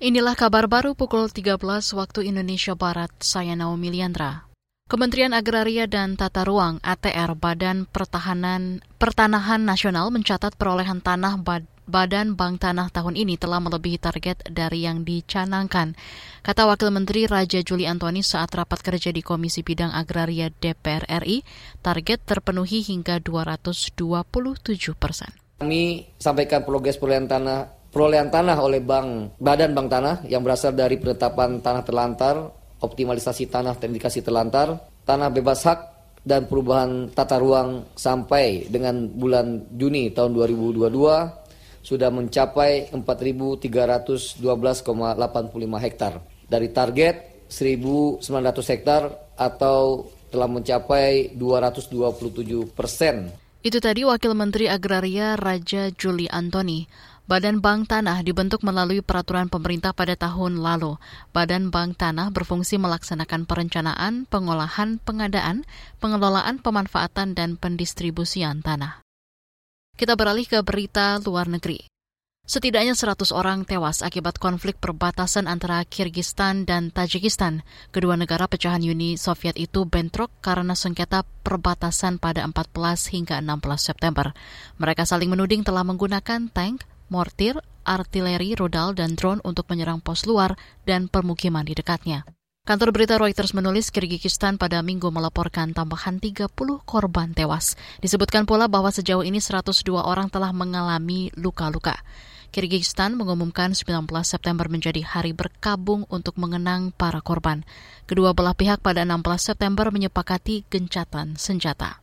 Inilah kabar baru pukul 13 waktu Indonesia Barat, saya Naomi Liandra. Kementerian Agraria dan Tata Ruang ATR Badan Pertahanan Pertanahan Nasional mencatat perolehan tanah bad, Badan Bank Tanah tahun ini telah melebihi target dari yang dicanangkan. Kata Wakil Menteri Raja Juli Antoni saat rapat kerja di Komisi Bidang Agraria DPR RI, target terpenuhi hingga 227 persen. Kami sampaikan progres perolehan tanah perolehan tanah oleh Bank Badan Bank Tanah yang berasal dari penetapan tanah terlantar, optimalisasi tanah dan indikasi terlantar, tanah bebas hak dan perubahan tata ruang sampai dengan bulan Juni tahun 2022 sudah mencapai 4.312,85 hektar dari target 1.900 hektar atau telah mencapai 227 persen. Itu tadi Wakil Menteri Agraria Raja Juli Antoni. Badan Bank Tanah dibentuk melalui peraturan pemerintah pada tahun lalu. Badan Bank Tanah berfungsi melaksanakan perencanaan, pengolahan, pengadaan, pengelolaan, pemanfaatan, dan pendistribusian tanah. Kita beralih ke berita luar negeri. Setidaknya 100 orang tewas akibat konflik perbatasan antara Kirgistan dan Tajikistan. Kedua negara pecahan Uni Soviet itu bentrok karena sengketa perbatasan pada 14 hingga 16 September. Mereka saling menuding telah menggunakan tank, mortir, artileri, rudal, dan drone untuk menyerang pos luar dan permukiman di dekatnya. Kantor berita Reuters menulis Kirgizistan pada minggu melaporkan tambahan 30 korban tewas. Disebutkan pula bahwa sejauh ini 102 orang telah mengalami luka-luka. Kirgizistan mengumumkan 19 September menjadi hari berkabung untuk mengenang para korban. Kedua belah pihak pada 16 September menyepakati gencatan senjata.